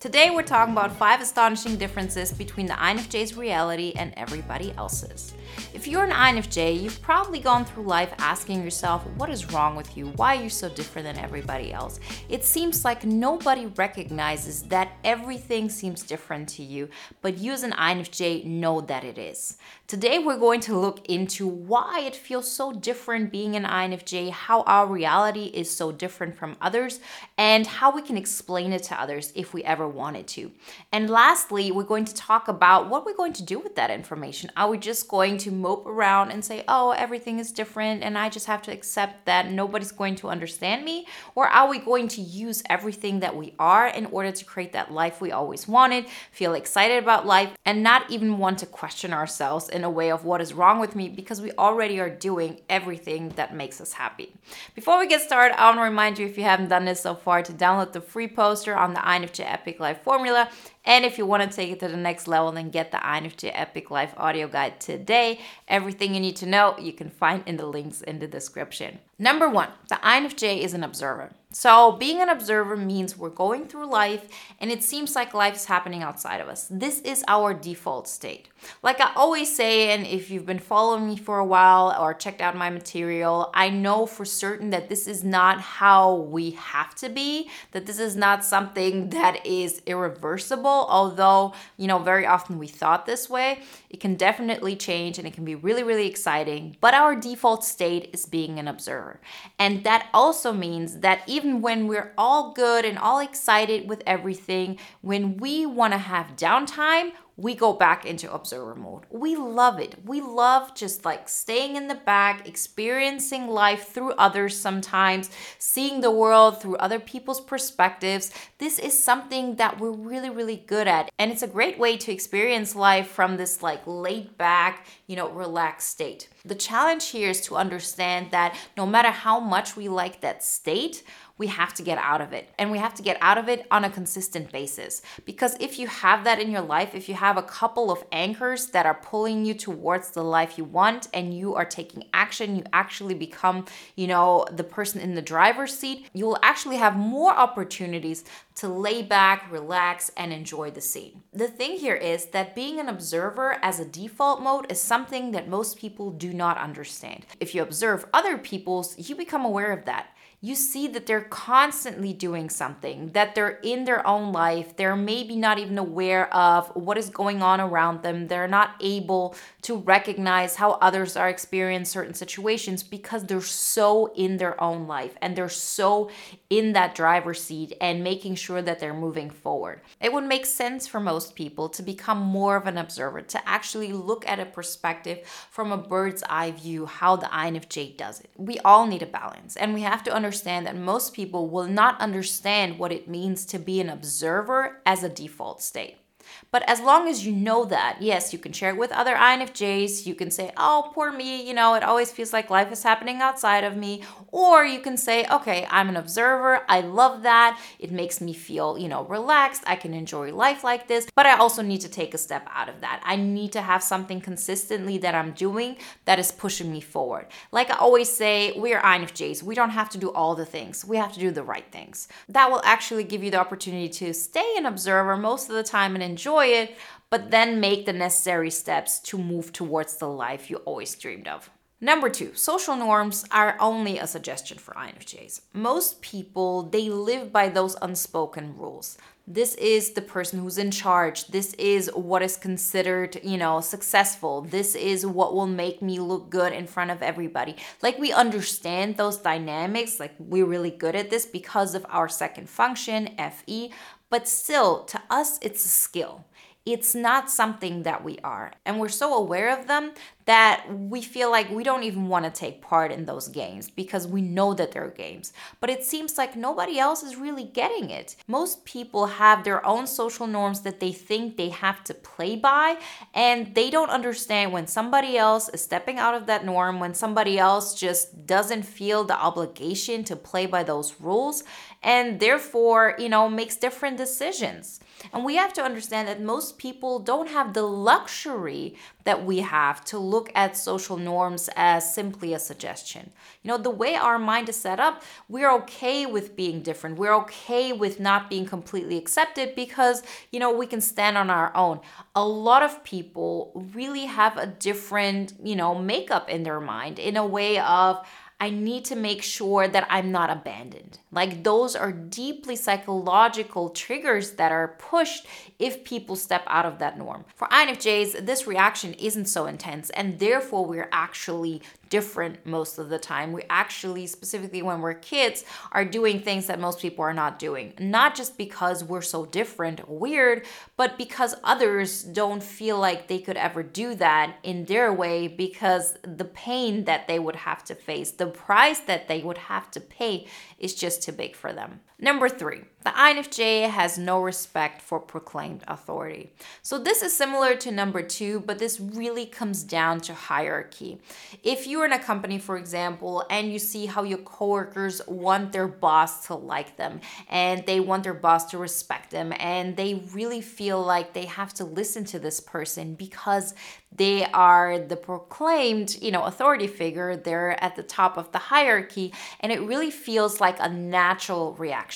Today, we're talking about five astonishing differences between the INFJ's reality and everybody else's. If you're an INFJ, you've probably gone through life asking yourself, what is wrong with you? Why are you so different than everybody else? It seems like nobody recognizes that everything seems different to you, but you as an INFJ know that it is. Today, we're going to look into why it feels so different being an INFJ, how our reality is so different from others, and how we can explain it to others if we ever wanted to. And lastly, we're going to talk about what we're going to do with that information. Are we just going to mope around and say, oh, everything is different and I just have to accept that nobody's going to understand me? Or are we going to use everything that we are in order to create that life we always wanted, feel excited about life, and not even want to question ourselves in a way of what is wrong with me because we already are doing everything that makes us happy? Before we get started, I want to remind you if you haven't done this so far to download the free poster on the INFJ Epic Life formula and if you want to take it to the next level, then get the INFJ Epic Life audio guide today. Everything you need to know you can find in the links in the description. Number one, the INFJ is an observer. So, being an observer means we're going through life and it seems like life is happening outside of us. This is our default state. Like I always say, and if you've been following me for a while or checked out my material, I know for certain that this is not how we have to be, that this is not something that is irreversible, although, you know, very often we thought this way. It can definitely change and it can be really, really exciting, but our default state is being an observer. And that also means that even even when we're all good and all excited with everything, when we want to have downtime, we go back into observer mode. We love it. We love just like staying in the back, experiencing life through others sometimes, seeing the world through other people's perspectives. This is something that we're really, really good at. And it's a great way to experience life from this like laid back, you know, relaxed state. The challenge here is to understand that no matter how much we like that state, we have to get out of it. And we have to get out of it on a consistent basis. Because if you have that in your life, if you have a couple of anchors that are pulling you towards the life you want and you are taking action, you actually become, you know, the person in the driver's seat, you will actually have more opportunities to lay back, relax, and enjoy the scene. The thing here is that being an observer as a default mode is something that most people do not understand. If you observe other people's, you become aware of that you see that they're constantly doing something, that they're in their own life. They're maybe not even aware of what is going on around them. They're not able to recognize how others are experiencing certain situations because they're so in their own life and they're so in that driver's seat and making sure that they're moving forward. It would make sense for most people to become more of an observer, to actually look at a perspective from a bird's eye view, how the INFJ does it. We all need a balance and we have to understand understand that most people will not understand what it means to be an observer as a default state. But as long as you know that, yes, you can share it with other INFJs. You can say, oh, poor me, you know, it always feels like life is happening outside of me. Or you can say, okay, I'm an observer. I love that. It makes me feel, you know, relaxed. I can enjoy life like this. But I also need to take a step out of that. I need to have something consistently that I'm doing that is pushing me forward. Like I always say, we are INFJs. We don't have to do all the things, we have to do the right things. That will actually give you the opportunity to stay an observer most of the time and enjoy enjoy it, but then make the necessary steps to move towards the life you always dreamed of. Number two, social norms are only a suggestion for INFJs. Most people, they live by those unspoken rules. This is the person who's in charge. This is what is considered, you know, successful. This is what will make me look good in front of everybody. Like we understand those dynamics, like we're really good at this because of our second function, FE, but still, to us, it's a skill. It's not something that we are. And we're so aware of them that we feel like we don't even want to take part in those games because we know that they're games. But it seems like nobody else is really getting it. Most people have their own social norms that they think they have to play by, and they don't understand when somebody else is stepping out of that norm, when somebody else just doesn't feel the obligation to play by those rules, and therefore, you know, makes different decisions. And we have to understand that most people don't have the luxury that we have to look at social norms as simply a suggestion. You know, the way our mind is set up, we're okay with being different. We're okay with not being completely accepted because, you know, we can stand on our own. A lot of people really have a different, you know, makeup in their mind in a way of, I need to make sure that I'm not abandoned. Like those are deeply psychological triggers that are pushed if people step out of that norm. For INFJs, this reaction isn't so intense, and therefore we're actually different most of the time. We actually, specifically when we're kids, are doing things that most people are not doing. Not just because we're so different, weird, but because others don't feel like they could ever do that in their way because the pain that they would have to face, the price that they would have to pay is just too big for them. Number three, the INFJ has no respect for proclaimed authority. So this is similar to number two, but this really comes down to hierarchy. If you're in a company, for example, and you see how your coworkers want their boss to like them and they want their boss to respect them and they really feel like they have to listen to this person because they are the proclaimed, you know, authority figure. They're at the top of the hierarchy and it really feels like a natural reaction.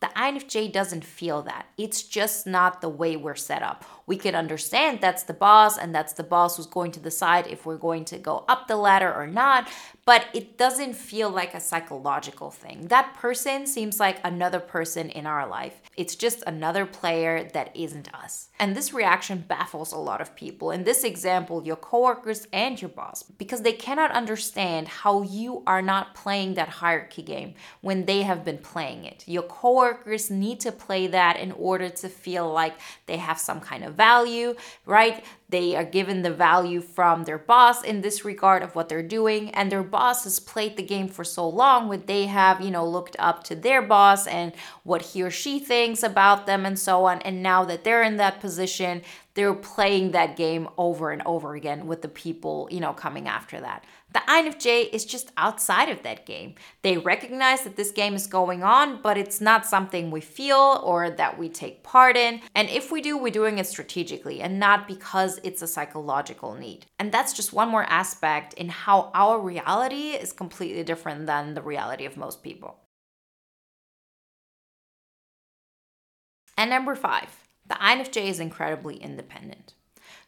The INFJ doesn't feel that. It's just not the way we're set up. We can understand that's the boss and that's the boss who's going to decide if we're going to go up the ladder or not, but it doesn't feel like a psychological thing. That person seems like another person in our life. It's just another player that isn't us. And this reaction baffles a lot of people. In this example, your coworkers and your boss, because they cannot understand how you are not playing that hierarchy game when they have been playing it. Your coworkers need to play that in order to feel like they have some kind of value, right? They are given the value from their boss in this regard of what they're doing, and their boss has played the game for so long when they have, you know, looked up to their boss and what he or she thinks about them and so on. And now that they're in that position, they're playing that game over and over again with the people, you know, coming after that. The INFJ is just outside of that game. They recognize that this game is going on, but it's not something we feel or that we take part in. And if we do, we're doing it strategically and not because it's a psychological need. And that's just one more aspect in how our reality is completely different than the reality of most people. And number five, the INFJ is incredibly independent.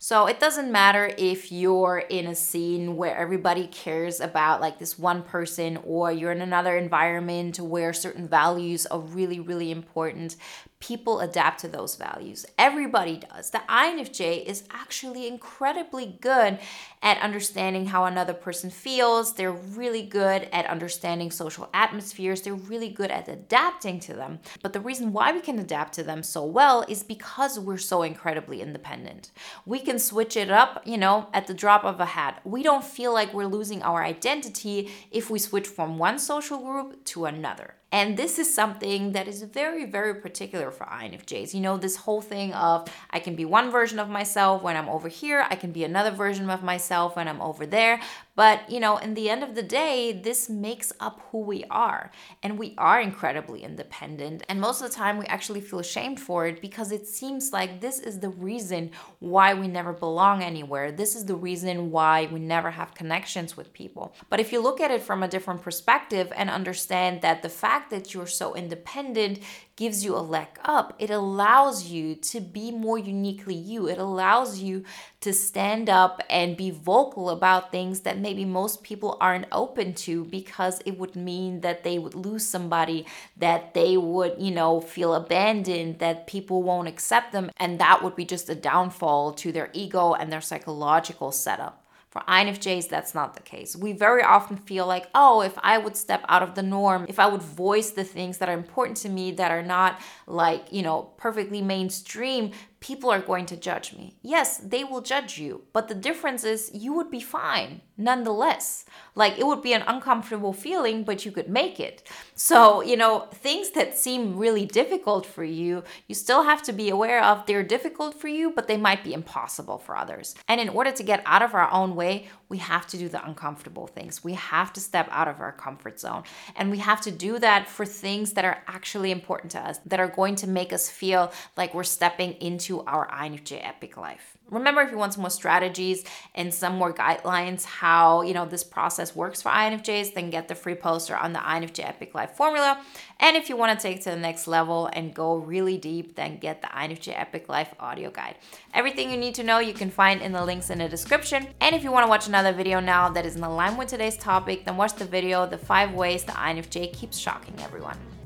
So it doesn't matter if you're in a scene where everybody cares about like this one person or you're in another environment where certain values are really, really important people adapt to those values. Everybody does. The INFJ is actually incredibly good at understanding how another person feels. They're really good at understanding social atmospheres. They're really good at adapting to them. But the reason why we can adapt to them so well is because we're so incredibly independent. We can switch it up, you know, at the drop of a hat. We don't feel like we're losing our identity if we switch from one social group to another. And this is something that is very, very particular for INFJs. You know, this whole thing of I can be one version of myself when I'm over here, I can be another version of myself when I'm over there. But, you know, in the end of the day, this makes up who we are. And we are incredibly independent. And most of the time, we actually feel ashamed for it because it seems like this is the reason why we never belong anywhere. This is the reason why we never have connections with people. But if you look at it from a different perspective and understand that the fact that you're so independent gives you a leg up. It allows you to be more uniquely you. It allows you to stand up and be vocal about things that maybe most people aren't open to because it would mean that they would lose somebody, that they would, you know, feel abandoned, that people won't accept them. And that would be just a downfall to their ego and their psychological setup. For INFJs, that's not the case. We very often feel like, oh, if I would step out of the norm, if I would voice the things that are important to me that are not like, you know, perfectly mainstream, people are going to judge me. Yes, they will judge you, but the difference is you would be fine nonetheless. Like it would be an uncomfortable feeling, but you could make it. So, you know, things that seem really difficult for you, you still have to be aware of they're difficult for you, but they might be impossible for others. And in order to get out of our own way, we have to do the uncomfortable things. We have to step out of our comfort zone. And we have to do that for things that are actually important to us, that are going to make us feel like we're stepping into our INFJ epic life. Remember, if you want some more strategies and some more guidelines how you know this process works for INFJs, then get the free poster on the INFJ Epic Life formula. And if you want to take to the next level and go really deep, then get the INFJ Epic Life audio guide. Everything you need to know you can find in the links in the description. And if you want to watch another video now that is in line with today's topic, then watch the video The Five Ways the INFJ Keeps Shocking Everyone.